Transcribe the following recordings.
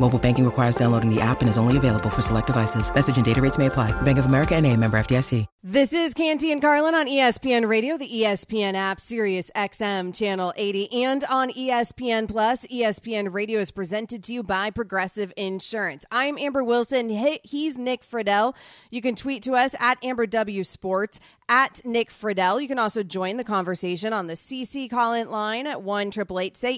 Mobile banking requires downloading the app and is only available for select devices. Message and data rates may apply. Bank of America and a member FDIC. This is Canty and Carlin on ESPN Radio, the ESPN app, Sirius XM Channel 80, and on ESPN Plus. ESPN Radio is presented to you by Progressive Insurance. I'm Amber Wilson. He- He's Nick Friedell. You can tweet to us at Amber W Sports at Nick Friedell. You can also join the conversation on the CC call in line at 1 say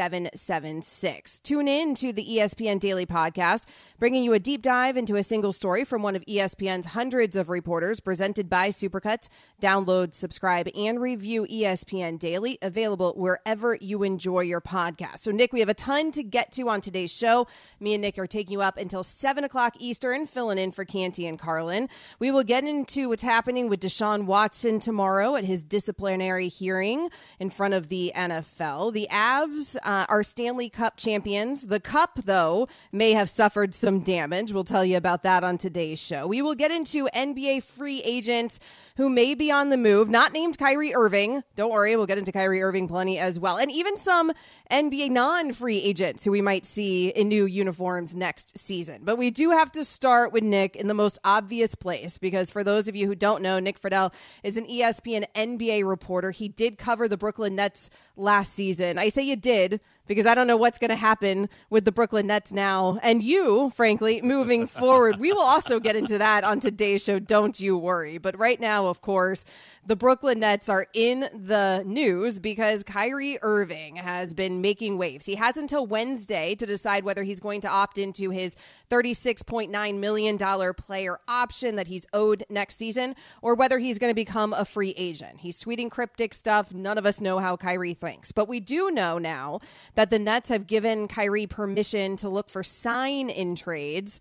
ESPN 888 729 3776. Tune in to the ESPN Daily Podcast, bringing you a deep dive into a single story from one of ESPN's hundreds of reporters, presented by Supercuts. Download, subscribe, and review ESPN Daily, available wherever you enjoy your podcast. So, Nick, we have a ton to get to on today's show. Me and Nick are taking you up until 7 o'clock Eastern, filling in for Canty and Carlin. We will get into what's happening with Deshaun Watson tomorrow at his disciplinary hearing in front of the NFL. The Avs uh, are Stanley Cup champions. The Cup, though, may have suffered some damage. We'll tell you about that on today's show. We will get into NBA free agents who may be on the move, not named Kyrie Irving. Don't worry, we'll get into Kyrie Irving plenty as well. And even some NBA non free agents who we might see in new uniforms next season. But we do have to start with Nick in the most obvious place because for those of you who don't know, Nick Friedell is an ESPN NBA reporter. He did cover the Brooklyn Nets last season. I say you did because I don't know what's going to happen with the Brooklyn Nets now and you, frankly, moving forward. We will also get into that on today's show. Don't you worry. But right now, of course, the Brooklyn Nets are in the news because Kyrie Irving has been making waves. He has until Wednesday to decide whether he's going to opt into his $36.9 million player option that he's owed next season or whether he's going to become a free agent. He's tweeting cryptic stuff. None of us know how Kyrie thinks. But we do know now that the Nets have given Kyrie permission to look for sign in trades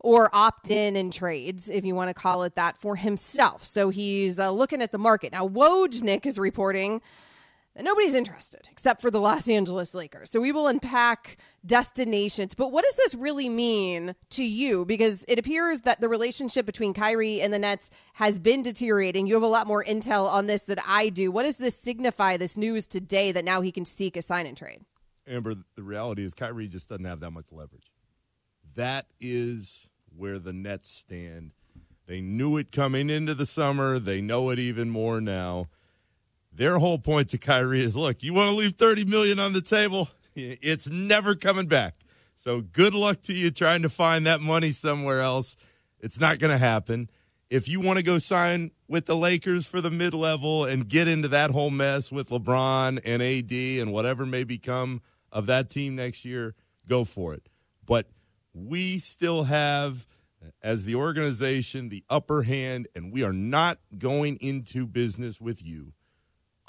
or opt in in trades, if you want to call it that, for himself. So he's uh, looking at the market. Now, Wojnik is reporting nobody's interested except for the Los Angeles Lakers. So we will unpack destinations. But what does this really mean to you? Because it appears that the relationship between Kyrie and the Nets has been deteriorating. You have a lot more intel on this than I do. What does this signify, this news today, that now he can seek a sign and trade? Amber, the reality is Kyrie just doesn't have that much leverage. That is where the Nets stand. They knew it coming into the summer. They know it even more now. Their whole point to Kyrie is, look, you want to leave 30 million on the table? It's never coming back. So good luck to you trying to find that money somewhere else. It's not going to happen. If you want to go sign with the Lakers for the mid level and get into that whole mess with LeBron and AD and whatever may become of that team next year, go for it. But we still have, as the organization, the upper hand, and we are not going into business with you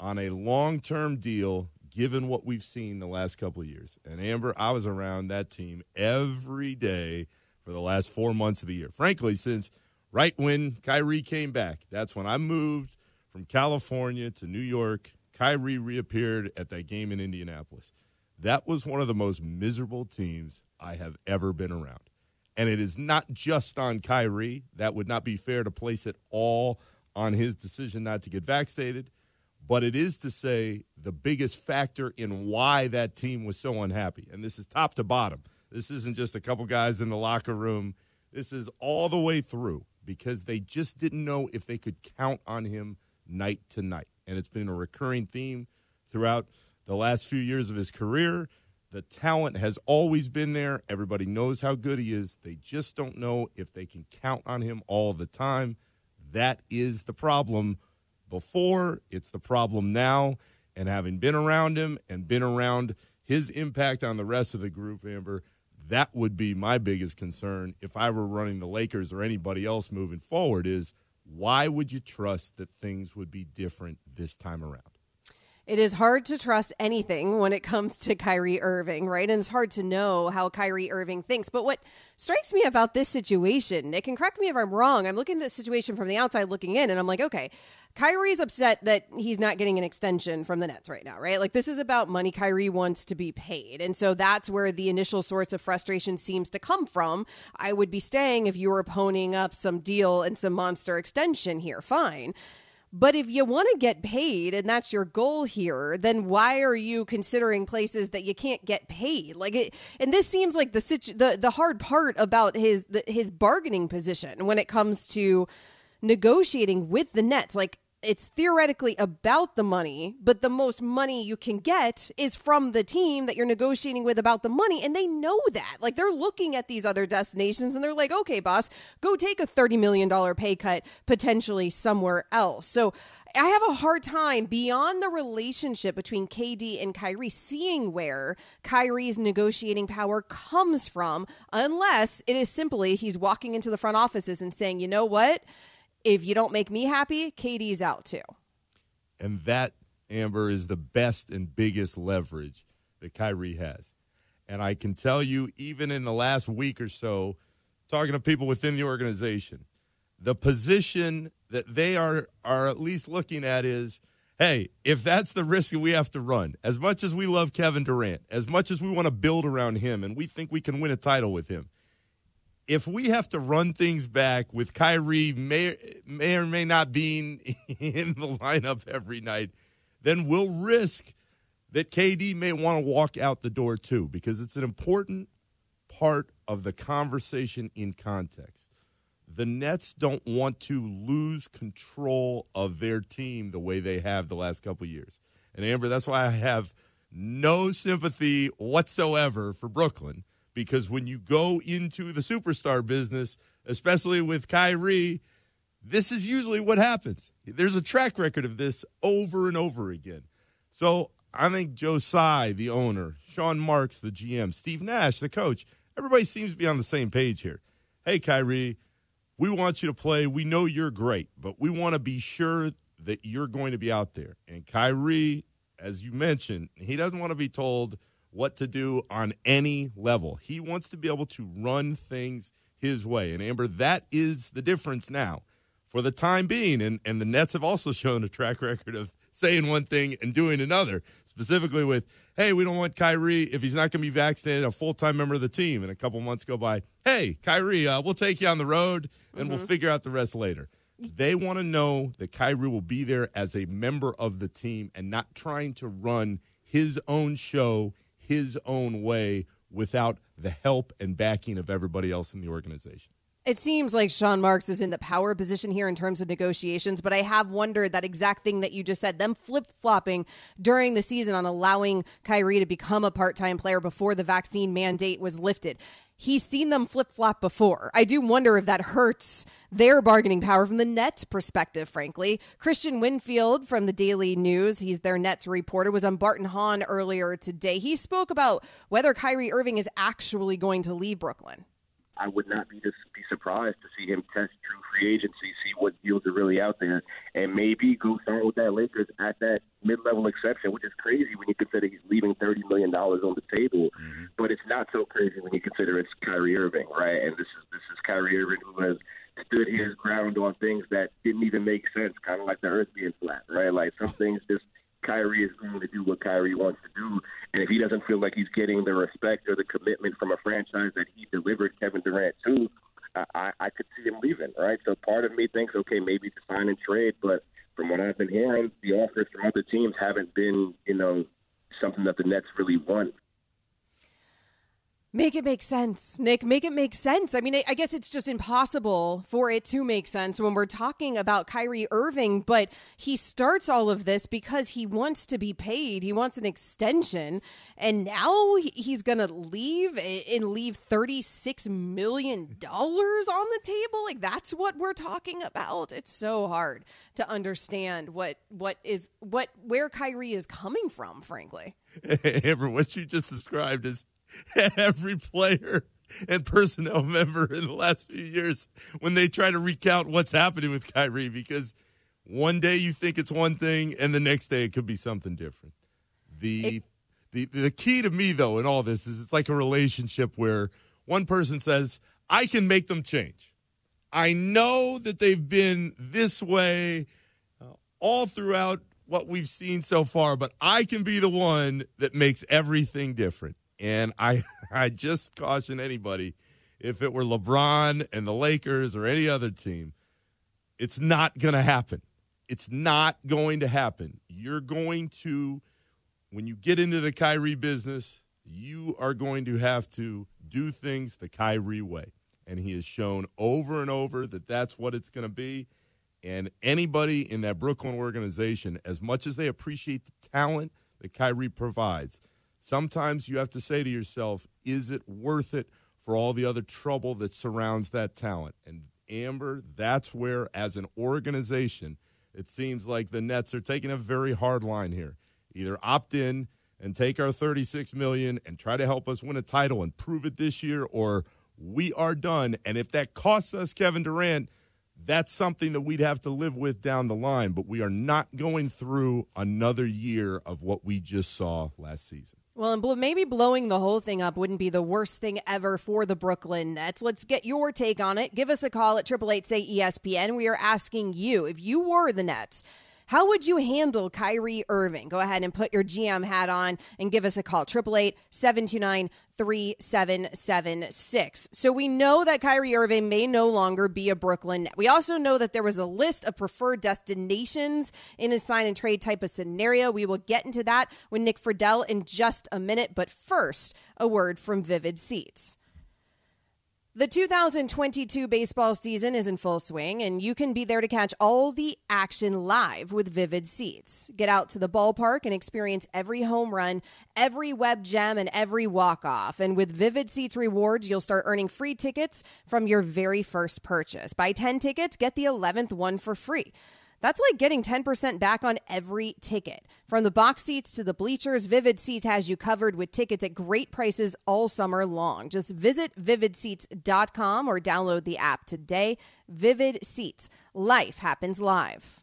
on a long term deal given what we've seen the last couple of years. And Amber, I was around that team every day for the last four months of the year. Frankly, since right when Kyrie came back, that's when I moved from California to New York. Kyrie reappeared at that game in Indianapolis. That was one of the most miserable teams I have ever been around. And it is not just on Kyrie. That would not be fair to place it all on his decision not to get vaccinated but it is to say the biggest factor in why that team was so unhappy. And this is top to bottom. This isn't just a couple guys in the locker room. This is all the way through because they just didn't know if they could count on him night to night. And it's been a recurring theme throughout the last few years of his career. The talent has always been there. Everybody knows how good he is. They just don't know if they can count on him all the time. That is the problem before, it's the problem now. And having been around him and been around his impact on the rest of the group, Amber, that would be my biggest concern if I were running the Lakers or anybody else moving forward is why would you trust that things would be different this time around? It is hard to trust anything when it comes to Kyrie Irving, right? And it's hard to know how Kyrie Irving thinks. But what strikes me about this situation, Nick, and correct me if I'm wrong, I'm looking at the situation from the outside looking in, and I'm like, okay, Kyrie's upset that he's not getting an extension from the Nets right now, right? Like, this is about money. Kyrie wants to be paid. And so that's where the initial source of frustration seems to come from. I would be staying if you were ponying up some deal and some monster extension here. Fine. But if you want to get paid and that's your goal here, then why are you considering places that you can't get paid? Like it, and this seems like the situ- the the hard part about his the, his bargaining position when it comes to negotiating with the Nets. Like it's theoretically about the money, but the most money you can get is from the team that you're negotiating with about the money. And they know that. Like they're looking at these other destinations and they're like, okay, boss, go take a $30 million pay cut potentially somewhere else. So I have a hard time beyond the relationship between KD and Kyrie seeing where Kyrie's negotiating power comes from, unless it is simply he's walking into the front offices and saying, you know what? If you don't make me happy, KD's out too. And that, Amber, is the best and biggest leverage that Kyrie has. And I can tell you, even in the last week or so, talking to people within the organization, the position that they are are at least looking at is hey, if that's the risk we have to run, as much as we love Kevin Durant, as much as we want to build around him and we think we can win a title with him, if we have to run things back with Kyrie may may or may not being in the lineup every night, then we'll risk that KD may want to walk out the door too, because it's an important part of the conversation in context. The Nets don't want to lose control of their team the way they have the last couple years. And Amber, that's why I have no sympathy whatsoever for Brooklyn because when you go into the superstar business, especially with Kyrie, this is usually what happens. There's a track record of this over and over again. So I think Joe Tsai, the owner, Sean Marks, the GM, Steve Nash, the coach, everybody seems to be on the same page here. Hey, Kyrie, we want you to play. We know you're great, but we want to be sure that you're going to be out there. And Kyrie, as you mentioned, he doesn't want to be told – what to do on any level. He wants to be able to run things his way. And Amber, that is the difference now for the time being. And, and the Nets have also shown a track record of saying one thing and doing another, specifically with, hey, we don't want Kyrie, if he's not going to be vaccinated, a full time member of the team. And a couple months go by, hey, Kyrie, uh, we'll take you on the road and mm-hmm. we'll figure out the rest later. They want to know that Kyrie will be there as a member of the team and not trying to run his own show his own way without the help and backing of everybody else in the organization. It seems like Sean Marks is in the power position here in terms of negotiations, but I have wondered that exact thing that you just said, them flip flopping during the season on allowing Kyrie to become a part time player before the vaccine mandate was lifted he's seen them flip flop before. I do wonder if that hurts their bargaining power from the Nets perspective, frankly. Kristian Winfield from the Daily News, he's their Nets reporter, was on Bart and Hahn earlier today. He spoke about whether Kyrie Irving is actually going to leave Brooklyn. I would not be to be surprised to see him test true free agency, see what deals are really out there, and maybe go sign with that Lakers at that mid-level exception, which is crazy when you consider he's leaving thirty million dollars on the table. Mm-hmm. But it's not so crazy when you consider it's Kyrie Irving, right? And this is this is Kyrie Irving who has stood his ground on things that didn't even make sense, kind of like the Earth being flat, right? Like some things just Kyrie is going to do what Kyrie wants to do. And if he doesn't feel like he's getting the respect or the commitment from a franchise that he delivered Kevin Durant to, I, I could see him leaving, right? So part of me thinks, okay, maybe a sign and trade, but from what I've been hearing, the offers from other teams haven't been, you know, something that the Nets really want. Make it make sense, Nick. Make it make sense. I mean, I guess it's just impossible for it to make sense when we're talking about Kyrie Irving, but he starts all of this because he wants to be paid. He wants an extension. And now he's going to leave and leave $36 million on the table. Like, that's what we're talking about. It's so hard to understand what, what is, what, where Kyrie is coming from, frankly. Amber, what you just described is every player and personnel member in the last few years when they try to recount what's happening with Kyrie because One day you think it's one thing, and the next day it could be something different. The It- the the key to me though in all this is it's like a relationship where one person says, "I can make them change. I know that they've been this way uh, all throughout what we've seen so far, but I can be the one that makes everything different." And I I just caution anybody if it were LeBron and the Lakers or any other team, it's not going to happen. It's not going to happen. You're going to when you get into the Kyrie business, you are going to have to do things the Kyrie way. And he has shown over and over that that's what it's going to be. And anybody in that Brooklyn organization, as much as they appreciate the talent that Kyrie provides, sometimes you have to say to yourself, is it worth it for all the other trouble that surrounds that talent? And Amber, that's where, as an organization, it seems like the Nets are taking a very hard line here. Either opt in and take our 36 million and try to help us win a title and prove it this year, or we are done. And if that costs us Kevin Durant, that's something that we'd have to live with down the line. But we are not going through another year of what we just saw last season. Well, and maybe blowing the whole thing up wouldn't be the worst thing ever for the Brooklyn Nets. Let's get your take on it. Give us a call at 888 say ESPN. We are asking you if you were the Nets, how would you handle Kyrie Irving? Go ahead and put your GM hat on and give us a call. 888 729 3776. So we know that Kyrie Irving may no longer be a Brooklyn Net. We also know that there was a list of preferred destinations in a sign and trade type of scenario. We will get into that with Nick Friedell in just a minute. But first, a word from Vivid Seats. The 2022 baseball season is in full swing, and you can be there to catch all the action live with Vivid Seats. Get out to the ballpark and experience every home run, every web gem, and every walk off. And with Vivid Seats rewards, you'll start earning free tickets from your very first purchase. Buy 10 tickets, get the 11th one for free. That's like getting 10% back on every ticket. From the box seats to the bleachers, Vivid Seats has you covered with tickets at great prices all summer long. Just visit vividseats.com or download the app today. Vivid Seats. Life happens live.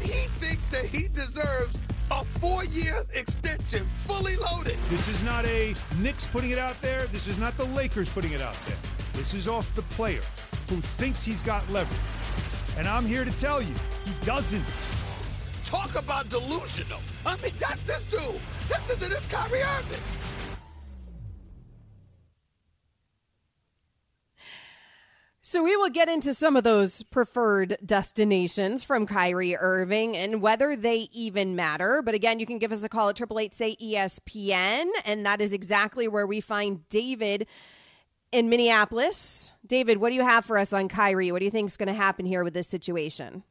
He thinks that he deserves a four year extension, fully loaded. This is not a Knicks putting it out there. This is not the Lakers putting it out there. This is off the player who thinks he's got leverage. And I'm here to tell you, he doesn't. Talk about delusional. I mean, that's this dude. Listen to this Kyrie Irving. So we will get into some of those preferred destinations from Kyrie Irving and whether they even matter. But again, you can give us a call at 888 say ESPN, and that is exactly where we find David in Minneapolis. David, what do you have for us on Kyrie? What do you think is going to happen here with this situation?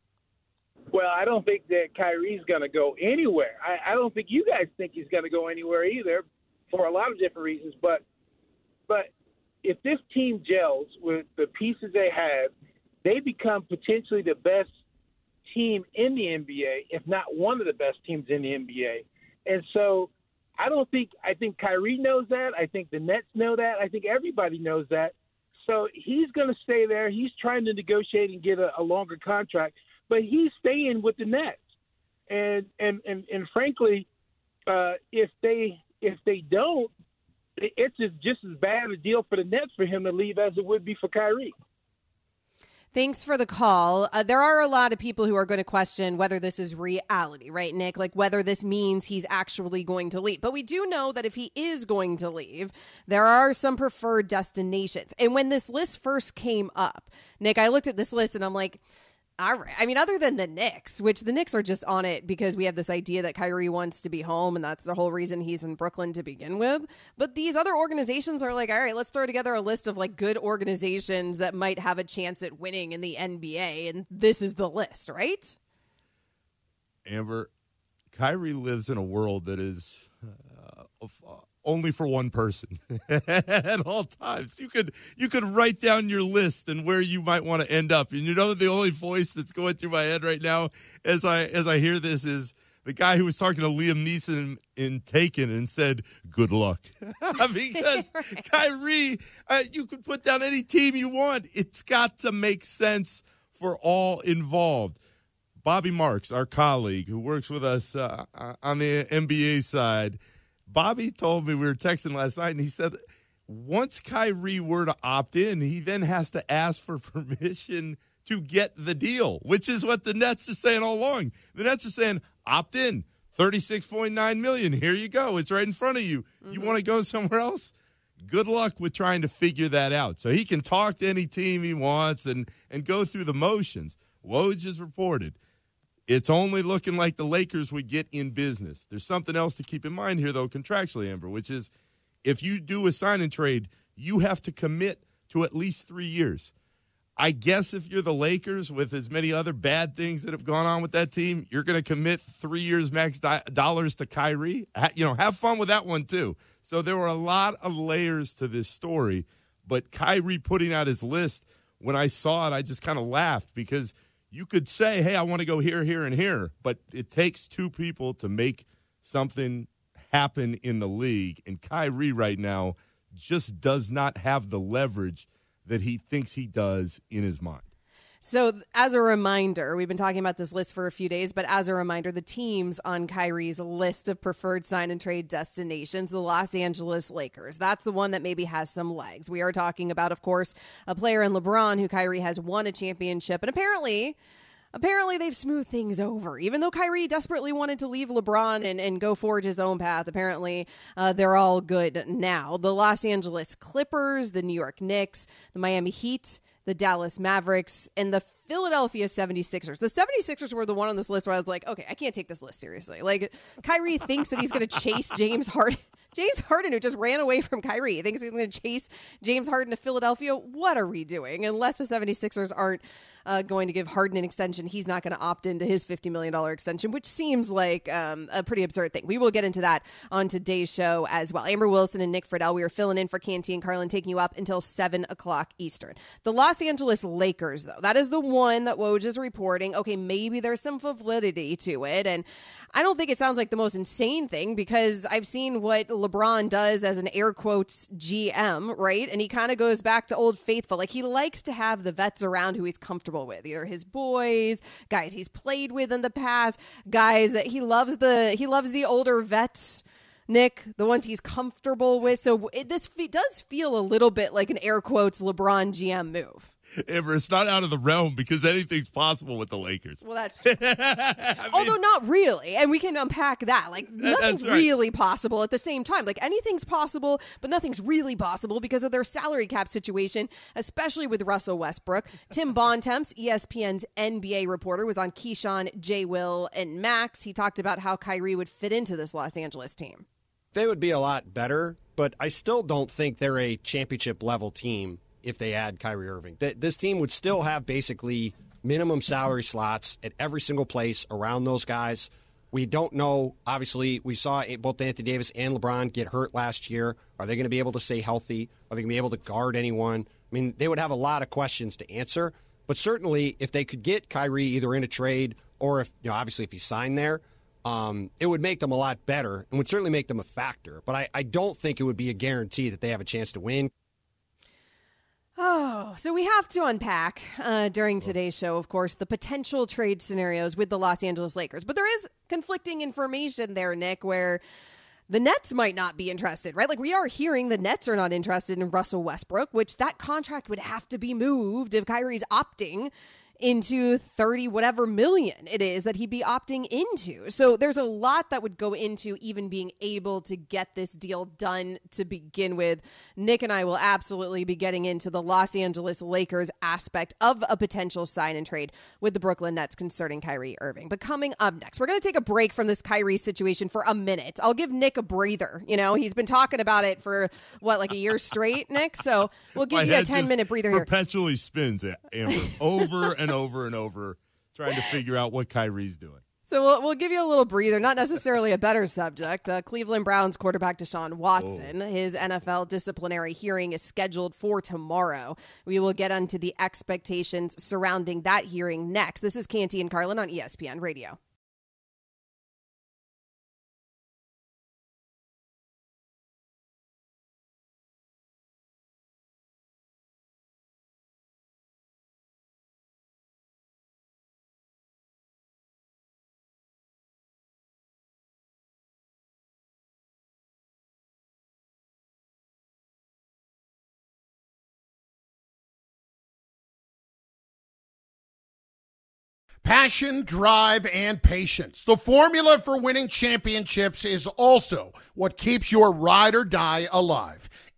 Well, I don't think that Kyrie's going to go anywhere. I, I don't think you guys think he's going to go anywhere either, for a lot of different reasons. But, but if this team gels with the pieces they have, they become potentially the best team in the NBA, if not one of the best teams in the NBA. And so, I don't think I think Kyrie knows that. I think the Nets know that. I think everybody knows that. So he's going to stay there. He's trying to negotiate and get a, a longer contract, but he's staying with the Nets. And and and, and frankly, uh, if they if they don't, it's just just as bad a deal for the Nets for him to leave as it would be for Kyrie. Thanks for the call. Uh, there are a lot of people who are going to question whether this is reality, right, Nick? Like whether this means he's actually going to leave. But we do know that if he is going to leave, there are some preferred destinations. And when this list first came up, Nick, I looked at this list and I'm like, all right. I mean, other than the Knicks, which the Knicks are just on it because we have this idea that Kyrie wants to be home, and that's the whole reason he's in Brooklyn to begin with. But these other organizations are like, all right, let's throw together a list of like good organizations that might have a chance at winning in the NBA, and this is the list, right? Amber, Kyrie lives in a world that is uh, uh, only for one person at all times. You could you could write down your list and where you might want to end up. And you know the only voice that's going through my head right now as I as I hear this is the guy who was talking to Liam Neeson in, in Taken and said, "Good luck," because Kyrie, uh, you could put down any team you want. It's got to make sense for all involved. Bobby Marks, our colleague who works with us uh, uh on the NBA side, Bobby told me we were texting last night, and he said once Kyrie were to opt in, he then has to ask for permission to get the deal, which is what the Nets are saying all along. The Nets are saying opt in, thirty six point nine million. Here you go. It's right in front of you. Mm-hmm. You want to go somewhere else? Good luck with trying to figure that out. So he can talk to any team he wants and and go through the motions. Woj has reported it's only looking like the Lakers would get in business. There's something else to keep in mind here, though, contractually, Amber, which is if you do a sign and trade, you have to commit to at least three years. I guess if you're the Lakers with as many other bad things that have gone on with that team, you're going to commit three years max di- dollars to Kyrie. You know, have fun with that one too. So there were a lot of layers to this story, but Kyrie putting out his list when I saw it, I just kind of laughed because you could say, "Hey, I want to go here, here, and here," but it takes two people to make something happen in the league, and Kyrie right now just does not have the leverage that he thinks he does in his mind. So, as a reminder, we've been talking about this list for a few days, but as a reminder, the teams on Kyrie's list of preferred sign and trade destinations, the Los Angeles Lakers. That's the one that maybe has some legs. We are talking about, of course, a player in LeBron who Kyrie has won a championship, and apparently apparently they've smoothed things over. Even though Kyrie desperately wanted to leave LeBron and, and go forge his own path, apparently uh, they're all good now. The Los Angeles Clippers, the New York Knicks, the Miami Heat, the Dallas Mavericks, and the Philadelphia 76ers. The 76ers were the one on this list where I was like, okay, I can't take this list seriously. Like, Kyrie thinks that he's going to chase James Harden. James Harden, who just ran away from Kyrie, he thinks he's going to chase James Harden to Philadelphia. What are we doing? Unless the 76ers aren't uh, going to give Harden an extension, he's not going to opt into his $50 million extension, which seems like um, a pretty absurd thing. We will get into that on today's show as well. Amber Wilson and Nick Friedell, we are filling in for Canty and Carlin, taking you up until 7 o'clock Eastern. The Los Angeles Lakers, though, that is the one that Woj is reporting. Okay, maybe there's some validity to it. And I don't think it sounds like the most insane thing because I've seen what LeBron does as an air quotes GM, right? And he kind of goes back to old faithful. Like he likes to have the vets around who he's comfortable with, either his boys, guys he's played with in the past, guys that he loves the he loves the older vets. Nick, the ones he's comfortable with. So it, this does feel a little bit like an air quotes LeBron GM move. Ever, it's not out of the realm because anything's possible with the Lakers. Well, that's true. mean, Although not really, and we can unpack that. Like nothing's right. really possible at the same time. Like anything's possible, but nothing's really possible because of their salary cap situation, especially with Russell Westbrook. Tim Bontemps, ESPN's NBA reporter, was on Keyshawn, J. Will, and Max. He talked about how Kyrie would fit into this Los Angeles team. They would be a lot better, but I still don't think they're a championship level team if they add Kyrie Irving. This team would still have basically minimum salary slots at every single place around those guys. We don't know. Obviously, we saw both Anthony Davis and LeBron get hurt last year. Are they going to be able to stay healthy? Are they going to be able to guard anyone? I mean, they would have a lot of questions to answer. But certainly, if they could get Kyrie either in a trade or if, you know, obviously if he signed there, um, it would make them a lot better and would certainly make them a factor. But I, I don't think it would be a guarantee that they have a chance to win. Oh, so we have to unpack uh, during today's show, of course, the potential trade scenarios with the Los Angeles Lakers. But there is conflicting information there, Nick, where the Nets might not be interested, right? Like we are hearing the Nets are not interested in Russell Westbrook, which that contract would have to be moved if Kyrie's opting into 30 whatever million it is that he'd be opting into. So there's a lot that would go into even being able to get this deal done to begin with. Nick and I will absolutely be getting into the Los Angeles Lakers aspect of a potential sign and trade with the Brooklyn Nets concerning Kyrie Irving. But coming up next, we're going to take a break from this Kyrie situation for a minute. I'll give Nick a breather. You know, he's been talking about it for what, like a year straight, Nick? So we'll give My you a 10 minute breather perpetually here. Perpetually spins, Amber, over and over and over trying to figure out what Kyrie's doing. So we'll, we'll give you a little breather, not necessarily a better subject. Uh, Cleveland Browns quarterback Deshaun Watson, oh. his NFL disciplinary hearing is scheduled for tomorrow. We will get into the expectations surrounding that hearing next. This is Canty and Carlin on ESPN Radio. Passion, drive, and patience. The formula for winning championships is also what keeps your ride or die alive.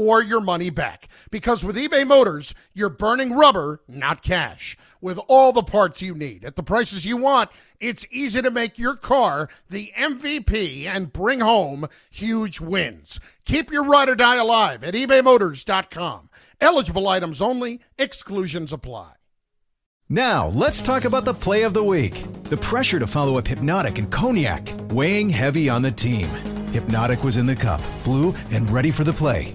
or your money back. Because with eBay Motors, you're burning rubber, not cash. With all the parts you need at the prices you want, it's easy to make your car the MVP and bring home huge wins. Keep your ride or die alive at ebaymotors.com. Eligible items only, exclusions apply. Now, let's talk about the play of the week. The pressure to follow up Hpnotiq and Cognac, weighing heavy on the team. Hpnotiq was in the cup, blue, and ready for the play.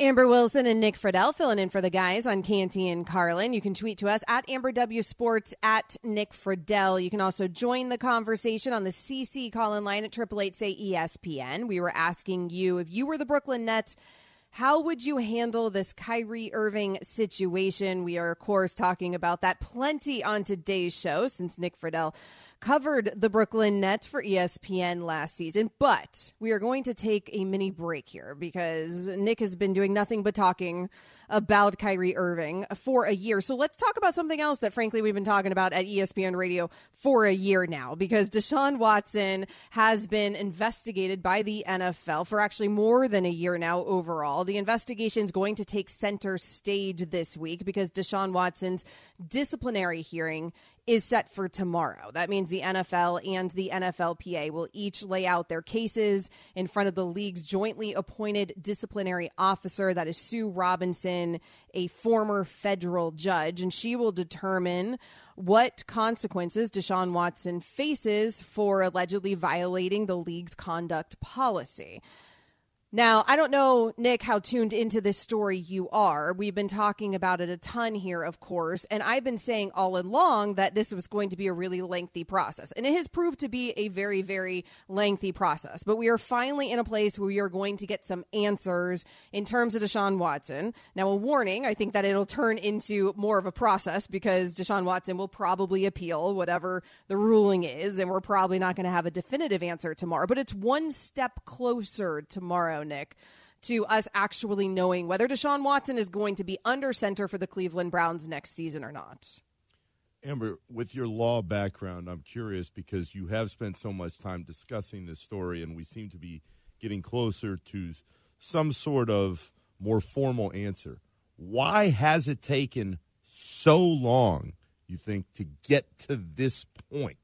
Amber Wilson and Nick Friedell filling in for the guys on Canty and Carlin. You can tweet to us at Amber W Sports at Nick Friedell. You can also join the conversation on the CC call-in line at Triple Eight Say ESPN. We were asking you if you were the Brooklyn Nets. How would you handle this Kyrie Irving situation? We are, of course, talking about that plenty on today's show since Nick Friedell covered the Brooklyn Nets for ESPN last season, but we are going to take a mini break here because Nick has been doing nothing but talking about Kyrie Irving for a year. So let's talk about something else that, frankly, we've been talking about at ESPN Radio for a year now because Deshaun Watson has been investigated by the NFL for actually more than a year now overall. The investigation is going to take center stage this week because Deshaun Watson's disciplinary hearing is set for tomorrow. That means the NFL and the NFLPA will each lay out their cases in front of the league's jointly appointed disciplinary officer, that is Sue Robinson, a former federal judge, and she will determine what consequences Deshaun Watson faces for allegedly violating the league's conduct policy. Now, I don't know, Nick, how tuned into this story you are. We've been talking about it a ton here, of course, and I've been saying all along that this was going to be a really lengthy process. And it has proved to be a very, very lengthy process. But we are finally in a place where we are going to get some answers in terms of Deshaun Watson. Now, a warning I think that it'll turn into more of a process because Deshaun Watson will probably appeal whatever the ruling is, and we're probably not going to have a definitive answer tomorrow. But it's one step closer tomorrow Nick, to us actually knowing whether Deshaun Watson is going to be under center for the Cleveland Browns next season or not. Amber, with your law background, I'm curious because you have spent so much time discussing this story, and we seem to be getting closer to some sort of more formal answer. Why has it taken so long, you think, to get to this point?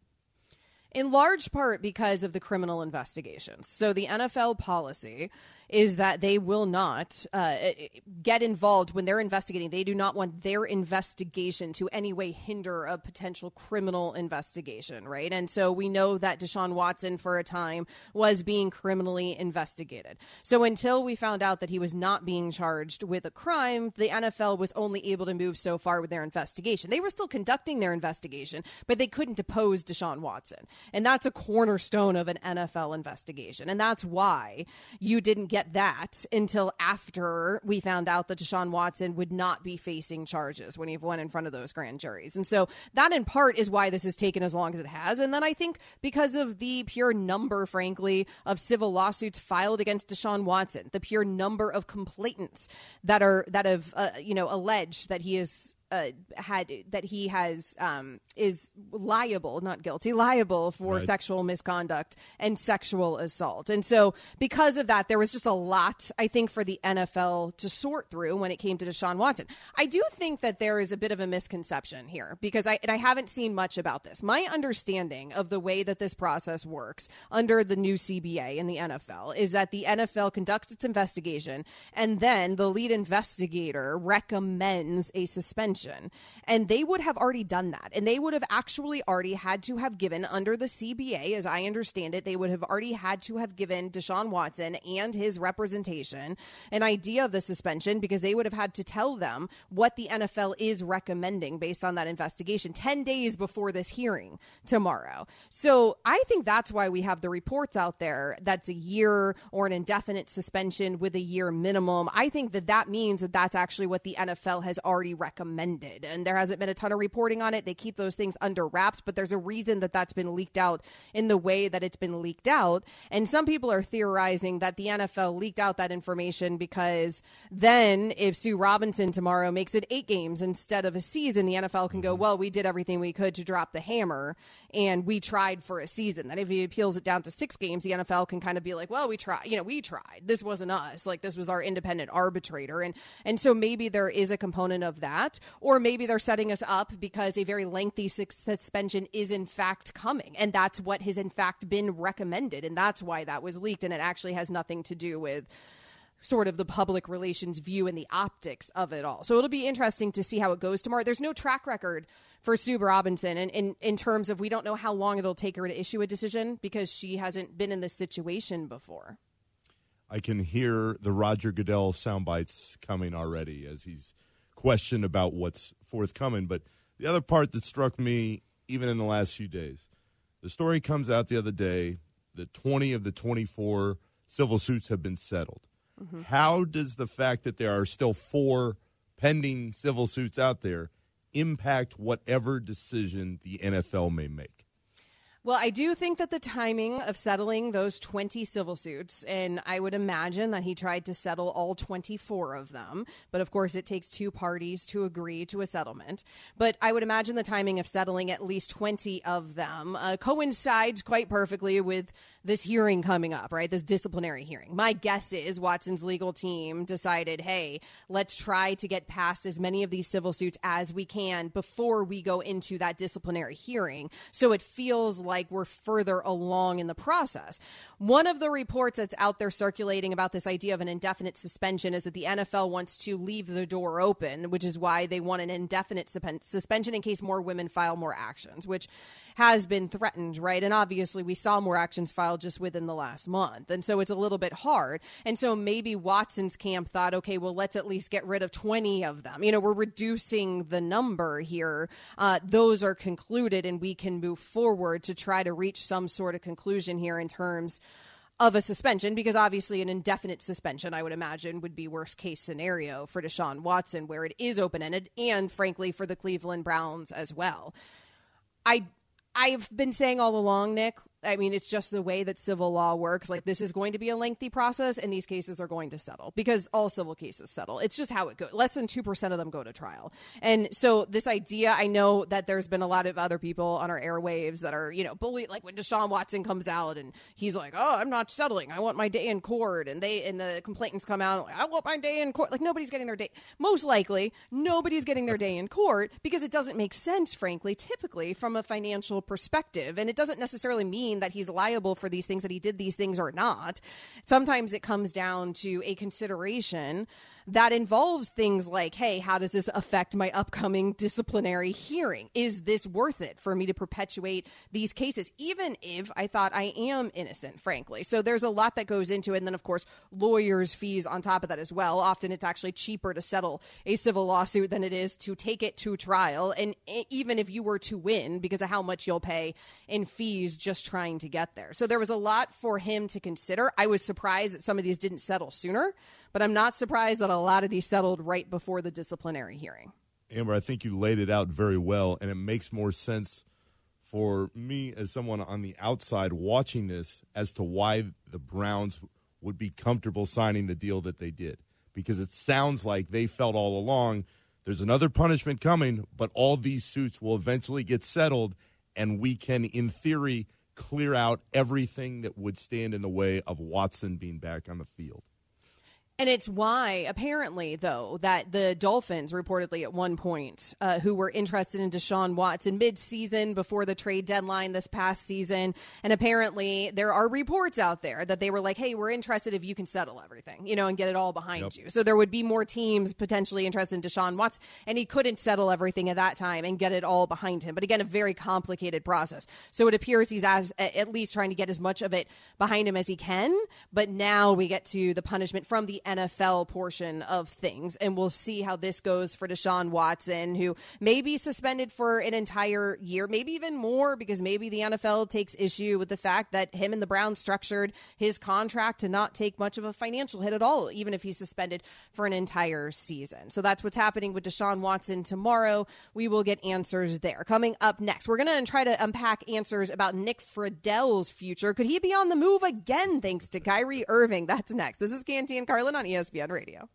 In large part because of the criminal investigations. So the NFL policy is that they will not uh, get involved when they're investigating. They do not want their investigation to any way hinder a potential criminal investigation, right? And so we know that Deshaun Watson, for a time, was being criminally investigated. So until we found out that he was not being charged with a crime, the NFL was only able to move so far with their investigation. They were still conducting their investigation, but they couldn't depose Deshaun Watson. And that's a cornerstone of an NFL investigation. And that's why you didn't get that until after we found out that Deshaun Watson would not be facing charges when he went in front of those grand juries. And so that in part is why this has taken as long as it has. And then I think because of the pure number, frankly, of civil lawsuits filed against Deshaun Watson, the pure number of complainants that are that have uh, you know alleged that he is uh, had that he has um, is liable, not guilty, liable for Right. sexual misconduct and sexual assault. And so, because of that, there was just a lot, I think, for the NFL to sort through when it came to Deshaun Watson. I do think that there is a bit of a misconception here because I and I haven't seen much about this. My understanding of the way that this process works under the new CBA in the NFL is that the NFL conducts its investigation and then the lead investigator recommends a suspension. And they would have already done that. And they would have actually already had to have given, under the CBA, as I understand it, they would have already had to have given Deshaun Watson and his representation an idea of the suspension because they would have had to tell them what the NFL is recommending based on that investigation 10 days before this hearing tomorrow. So I think that's why we have the reports out there that's a year or an indefinite suspension with a year minimum. I think that that means that that's actually what the NFL has already recommended. And there hasn't been a ton of reporting on it. They keep those things under wraps, but there's a reason that that's been leaked out in the way that it's been leaked out. And some people are theorizing that the NFL leaked out that information because then if Sue Robinson tomorrow makes it eight games instead of a season, the NFL can go, mm-hmm. well, we did everything we could to drop the hammer and we tried for a season. That if he appeals it down to six games, the NFL can kind of be like, well, we tried, you know, we tried. This wasn't us. Like this was our independent arbitrator. And and so maybe there is a component of that, or maybe they're setting us up because a very lengthy sus- suspension is in fact coming, and that's what has in fact been recommended, and that's why that was leaked, and it actually has nothing to do with sort of the public relations view and the optics of it all. So it'll be interesting to see how it goes tomorrow. There's no track record for Sue Robinson and in, in terms of we don't know how long it'll take her to issue a decision because she hasn't been in this situation before. I can hear the Roger Goodell sound bites coming already as he's questioned about what's forthcoming. But the other part that struck me, even in the last few days, the story comes out the other day that 20 of the 24 civil suits have been settled. Mm-hmm. How does the fact that there are still four pending civil suits out there impact whatever decision the NFL may make? Well, I do think that the timing of settling those 20 civil suits, and I would imagine that he tried to settle all 24 of them, but of course it takes two parties to agree to a settlement. But I would imagine the timing of settling at least 20 of them uh, coincides quite perfectly with this hearing coming up, right? This disciplinary hearing. My guess is Watson's legal team decided, hey, let's try to get past as many of these civil suits as we can before we go into that disciplinary hearing. So it feels like we're further along in the process. One of the reports that's out there circulating about this idea of an indefinite suspension is that the NFL wants to leave the door open, which is why they want an indefinite suspension in case more women file more actions, which has been threatened, right? And obviously, we saw more actions filed just within the last month. And so it's a little bit hard. And so maybe Watson's camp thought, okay, well, let's at least get rid of 20 of them. You know, we're reducing the number here. Uh, those are concluded, and we can move forward to try to reach some sort of conclusion here in terms of a suspension because obviously an indefinite suspension I would imagine would be worst case scenario for Deshaun Watson where it is open ended and frankly for the Cleveland Browns as well. I I've been saying all along, Nick. I mean, it's just the way that civil law works. Like, this is going to be a lengthy process, and these cases are going to settle because all civil cases settle. It's just how it goes. Less than 2% of them go to trial. And so, this idea, I know that there's been a lot of other people on our airwaves that are, you know, bully, like when Deshaun Watson comes out and he's like, oh, I'm not settling. I want my day in court. And they, and the complainants come out, like, I want my day in court. Like, nobody's getting their day. Most likely, nobody's getting their day in court because it doesn't make sense, frankly, typically from a financial perspective. And it doesn't necessarily mean that he's liable for these things, that he did these things or not. Sometimes it comes down to a consideration that involves things like, hey, how does this affect my upcoming disciplinary hearing? Is this worth it for me to perpetuate these cases, even if I thought I am innocent, frankly? So there's a lot that goes into it. And then, of course, lawyers' fees on top of that as well. Often it's actually cheaper to settle a civil lawsuit than it is to take it to trial. And even if you were to win, because of how much you'll pay in fees just trying to get there. So there was a lot for him to consider. I was surprised that some of these didn't settle sooner but I'm not surprised that a lot of these settled right before the disciplinary hearing. Amber, I think you laid it out very well, and it makes more sense for me as someone on the outside watching this as to why the Browns would be comfortable signing the deal that they did. Because it sounds like they felt all along there's another punishment coming, but all these suits will eventually get settled, and we can, in theory, clear out everything that would stand in the way of Watson being back on the field. And it's why, apparently, though, that the Dolphins reportedly at one point, uh, who were interested in Deshaun Watson mid-season before the trade deadline this past season, and apparently there are reports out there that they were like, "Hey, we're interested if you can settle everything, you know, and get it all behind yep. you." So there would be more teams potentially interested in Deshaun Watson, and he couldn't settle everything at that time and get it all behind him. But again, a very complicated process. So it appears he's as at least trying to get as much of it behind him as he can. But now we get to the punishment from the NFL portion of things. And we'll see how this goes for Deshaun Watson, who may be suspended for an entire year, maybe even more, because maybe the NFL takes issue with the fact that him and the Browns structured his contract to not take much of a financial hit at all, even if he's suspended for an entire season. So that's what's happening with Deshaun Watson tomorrow. We will get answers there. Coming up next, we're going to try to unpack answers about Nick Friedell's future. Could he be on the move again thanks to Kyrie Irving? That's next. This is Canty and Carlin on ESPN Radio.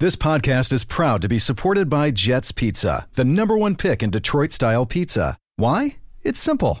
This podcast is proud to be supported by Jets Pizza, the number one pick in Detroit style pizza. Why? It's simple.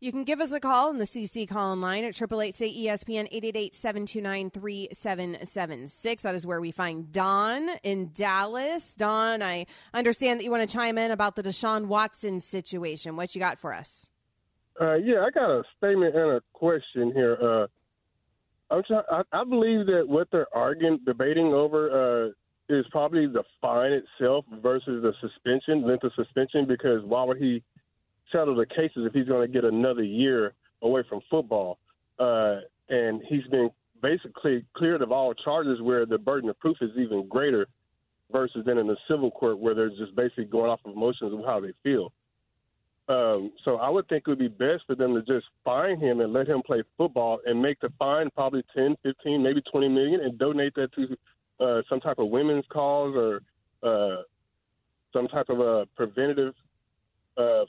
You can give us a call in the CC call in line at 888 say ESPN 888 729 3776. That is where we find Don in Dallas. Don, I understand that you want to chime in about the Deshaun Watson situation. What you got for us? Uh, yeah, I got a statement and a question here. Uh, I'm try- I, I believe that what they're arguing, debating over, uh, is probably the fine itself versus the suspension, length of suspension. Because why would he settle the cases if he's going to get another year away from football. Uh, and he's been basically cleared of all charges where the burden of proof is even greater. versus then in the civil court where they're just basically going off of emotions of how they feel. Um, so I would think it would be best for them to just fine him and let him play football and make the fine probably 10, 15, maybe 20 million and donate that to uh, some type of women's cause or uh, some type of a preventative. Uh,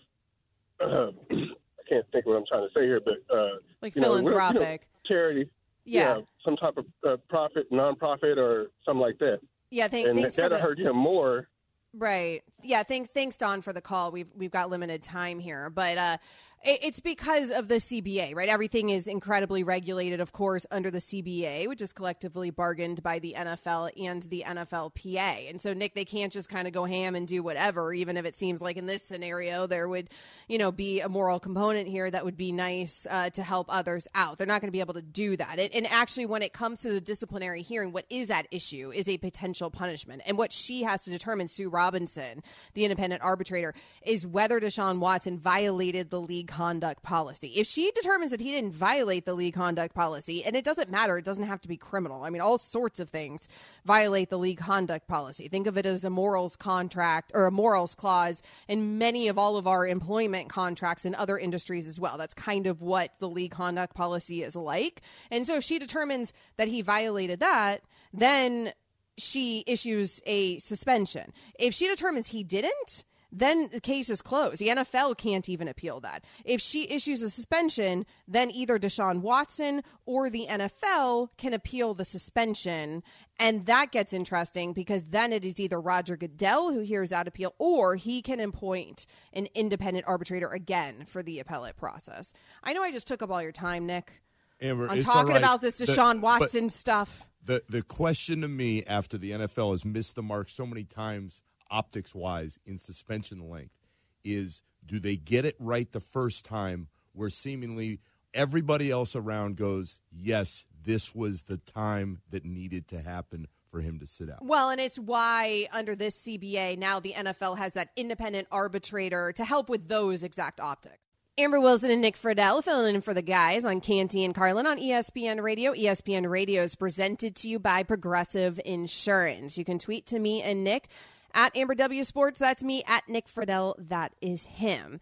I can't think what I'm trying to say here, but uh, Like you know, we're- you know, philanthropic. charity. Yeah. some type of uh, profit, nonprofit, or something like that. Yeah, thank, and thanks that'll the, hurt him more. Right. Yeah. Thanks. Thanks, Don, for the call. We've we've got limited time here, but uh, it's because of the CBA, right? Everything is incredibly regulated, of course, under the CBA, which is collectively bargained by the NFL and the NFLPA. And so, Nick, they can't just kind of go ham and do whatever, even if it seems like in this scenario there would, you know, be a moral component here that would be nice uh, to help others out. They're not going to be able to do that. It, and actually, when it comes to the disciplinary hearing, what is at issue is a potential punishment, and what she has to determine, Sue Robinson, the independent arbitrator, is whether Deshaun Watson violated the league conduct policy. If she determines that he didn't violate the league conduct policy, and it doesn't matter, it doesn't have to be criminal. I mean, all sorts of things violate the league conduct policy. Think of it as a morals contract or a morals clause in many of all of our employment contracts in other industries as well. That's kind of what the league conduct policy is like. And so if she determines that he violated that, then she issues a suspension. If she determines he didn't, then the case is closed. The NFL can't even appeal that. If she issues a suspension, then either Deshaun Watson or the NFL can appeal the suspension. And that gets interesting because then it is either Roger Goodell who hears that appeal or he can appoint an independent arbitrator again for the appellate process. I know I just took up all your time, Nick. Amber, I'm talking right. about this Deshaun but Watson stuff. The the question to me after the NFL has missed the mark so many times optics wise in suspension length is do they get it right the first time where seemingly everybody else around goes, Yes, this was the time that needed to happen for him to sit out. Well, and it's why under this CBA now the NFL has that independent arbitrator to help with those exact optics. Amber Wilson and Nick Friedell filling in for the guys on Canty and Carlin on ESPN Radio. ESPN Radio is presented to you by Progressive Insurance. You can tweet to me and Nick at Amber W Sports. That's me at Nick Friedell. That is him.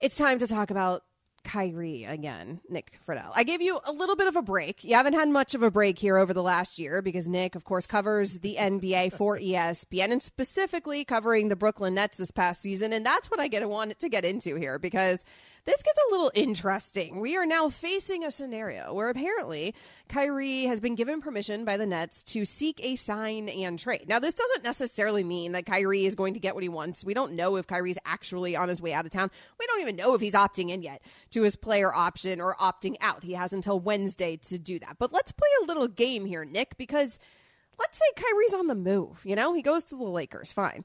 It's time to talk about Kyrie again, Nick Friedell. I gave you a little bit of a break. You haven't had much of a break here over the last year because Nick, of course, covers the NBA for ESPN and specifically covering the Brooklyn Nets this past season. And that's what I get wanted to get into here because this gets a little interesting. We are now facing a scenario where apparently Kyrie has been given permission by the Nets to seek a sign and trade. Now, this doesn't necessarily mean that Kyrie is going to get what he wants. We don't know if Kyrie's actually on his way out of town. We don't even know if he's opting in yet to his player option or opting out. He has until Wednesday to do that. But let's play a little game here, Nick, because let's say Kyrie's on the move. You know, he goes to the Lakers. Fine.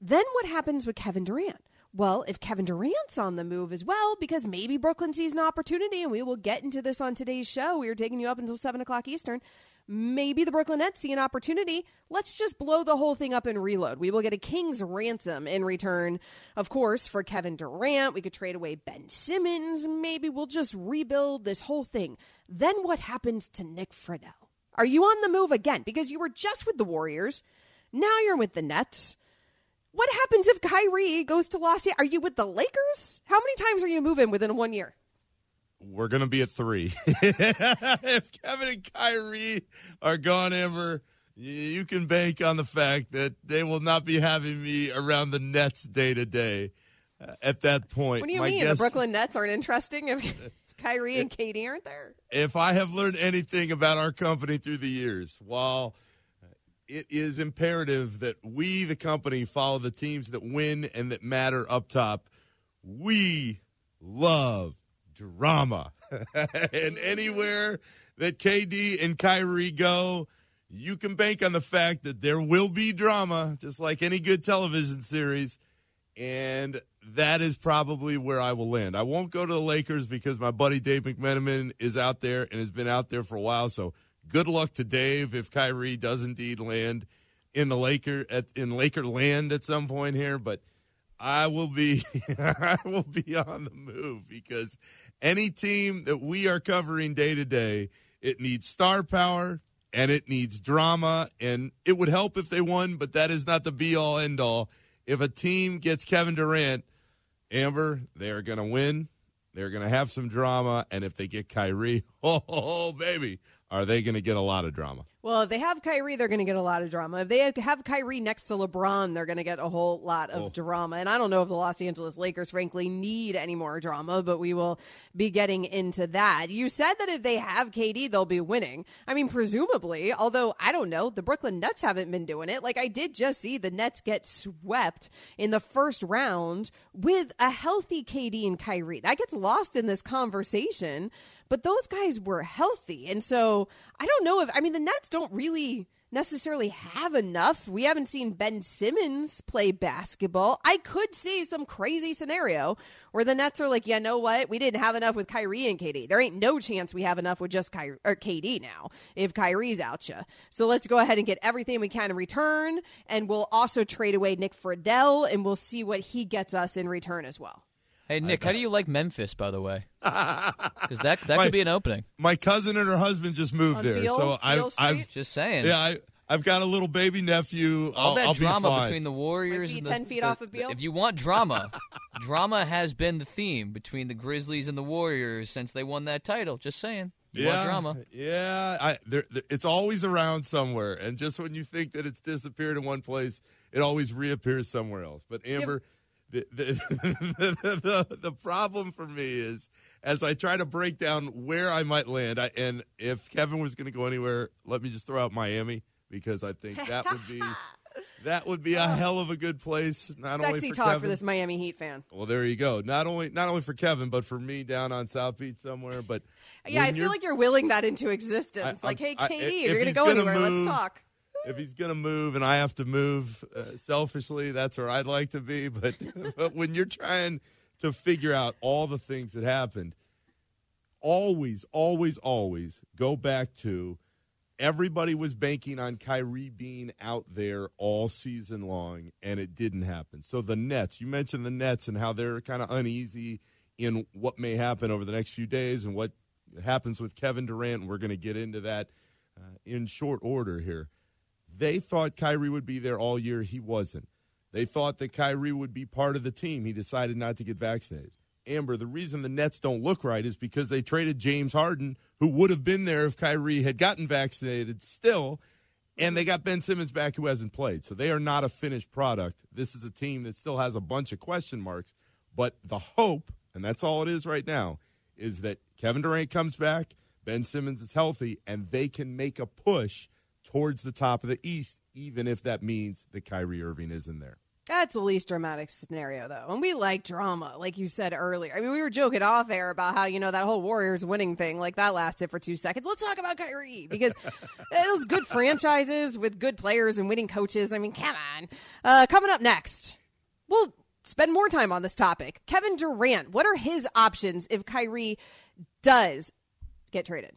Then what happens with Kevin Durant? Well, if Kevin Durant's on the move as well, because maybe Brooklyn sees an opportunity, and we will get into this on today's show. We are taking you up until 7 o'clock Eastern. Maybe the Brooklyn Nets see an opportunity. Let's just blow the whole thing up and reload. We will get a king's ransom in return, of course, for Kevin Durant. We could trade away Ben Simmons. Maybe we'll just rebuild this whole thing. Then what happens to Nick Friedell? Are you on the move again? Because you were just with the Warriors. Now you're with the Nets. What happens if Kyrie goes to Los Angeles? Are you with the Lakers? How many times are you moving within one year? We're gonna be at three. if Kevin and Kyrie are gone, Amber, you can bank on the fact that they will not be having me around the Nets day to day. uh, At that point, What do you mean? The Brooklyn Nets aren't interesting if Kyrie and KD aren't there? if I have learned anything about our company through the years, while it is imperative that we, the company, follow the teams that win and that matter up top, we love drama. and anywhere that KD and Kyrie go, you can bank on the fact that there will be drama, just like any good television series. And that is probably where I will land. I won't go to the Lakers because my buddy Dave McMenamin is out there and has been out there for a while. So good luck to Dave if Kyrie does indeed land in the Laker at in Laker land at some point here. But I will be I will be on the move because any team that we are covering day to day, it needs star power and it needs drama. And it would help if they won, but that is not the be all end all. If a team gets Kevin Durant, Amber, they are going to win. They're going to have some drama. And if they get Kyrie, oh, oh baby, are they going to get a lot of drama? Well, if they have Kyrie, they're going to get a lot of drama. If they have Kyrie next to LeBron, they're going to get a whole lot of oh. drama. And I don't know if the Los Angeles Lakers, frankly, need any more drama, but we will be getting into that. You said that if they have KD, they'll be winning. I mean, presumably, although I don't know, the Brooklyn Nets haven't been doing it. Like, I did just see the Nets get swept in the first round with a healthy KD and Kyrie. That gets lost in this conversation but those guys were healthy. And so I don't know if, I mean, the Nets don't really necessarily have enough. We haven't seen Ben Simmons play basketball. I could see some crazy scenario where the Nets are like, yeah, know what? We didn't have enough with Kyrie and KD. There ain't no chance we have enough with just Kyrie or KD now if Kyrie's out you. So let's go ahead and get everything we can in return, and we'll also trade away Nick Friedell, and we'll see what he gets us in return as well. Hey Nick, how do you like Memphis, by the way? Because that that my, could be an opening. My cousin and her husband just moved On there, Beale, so I've, I've just saying. Yeah, I, I've got a little baby nephew. All I'll, that I'll drama between the Warriors and the, ten feet the, off of Beale. If you want drama, drama has been the theme between the Grizzlies and the Warriors since they won that title. Just saying. You yeah, drama. Yeah, I, there, there, it's always around somewhere, and just when you think that it's disappeared in one place, it always reappears somewhere else. But Amber. The, the, the, the, problem for me is as I try to break down where I might land, I, and if Kevin was going to go anywhere, let me just throw out Miami because I think that would be that would be a oh. hell of a good place. Not Sexy only for talk Kevin, for this Miami Heat fan. Well, there you go. Not only not only for Kevin, but for me down on South Beach somewhere. But yeah, I feel like you're willing that into existence. I, like, hey, KD, I, if you're going to go anywhere, move, let's talk if he's going to move and I have to move uh, selfishly, that's where I'd like to be. But, but when you're trying to figure out all the things that happened, always, always, always go back to everybody was banking on Kyrie being out there all season long, and it didn't happen. So the Nets, you mentioned the Nets and how they're kind of uneasy in what may happen over the next few days and what happens with Kevin Durant. We're going to get into that uh, in short order here. They thought Kyrie would be there all year. He wasn't. They thought that Kyrie would be part of the team. He decided not to get vaccinated. Amber, the reason the Nets don't look right is because they traded James Harden, who would have been there if Kyrie had gotten vaccinated still, and they got Ben Simmons back who hasn't played. So they are not a finished product. This is a team that still has a bunch of question marks, but the hope, and that's all it is right now, is that Kevin Durant comes back, Ben Simmons is healthy, and they can make a push towards the top of the East, even if that means that Kyrie Irving isn't there. That's the least dramatic scenario, though. And we like drama, like you said earlier. I mean, we were joking off air about how, you know, that whole Warriors winning thing, like that lasted for two seconds. Let's talk about Kyrie because those good franchises with good players and winning coaches. I mean, come on. Uh, coming up next, we'll spend more time on this topic. Kevin Durant, what are his options if Kyrie does get traded?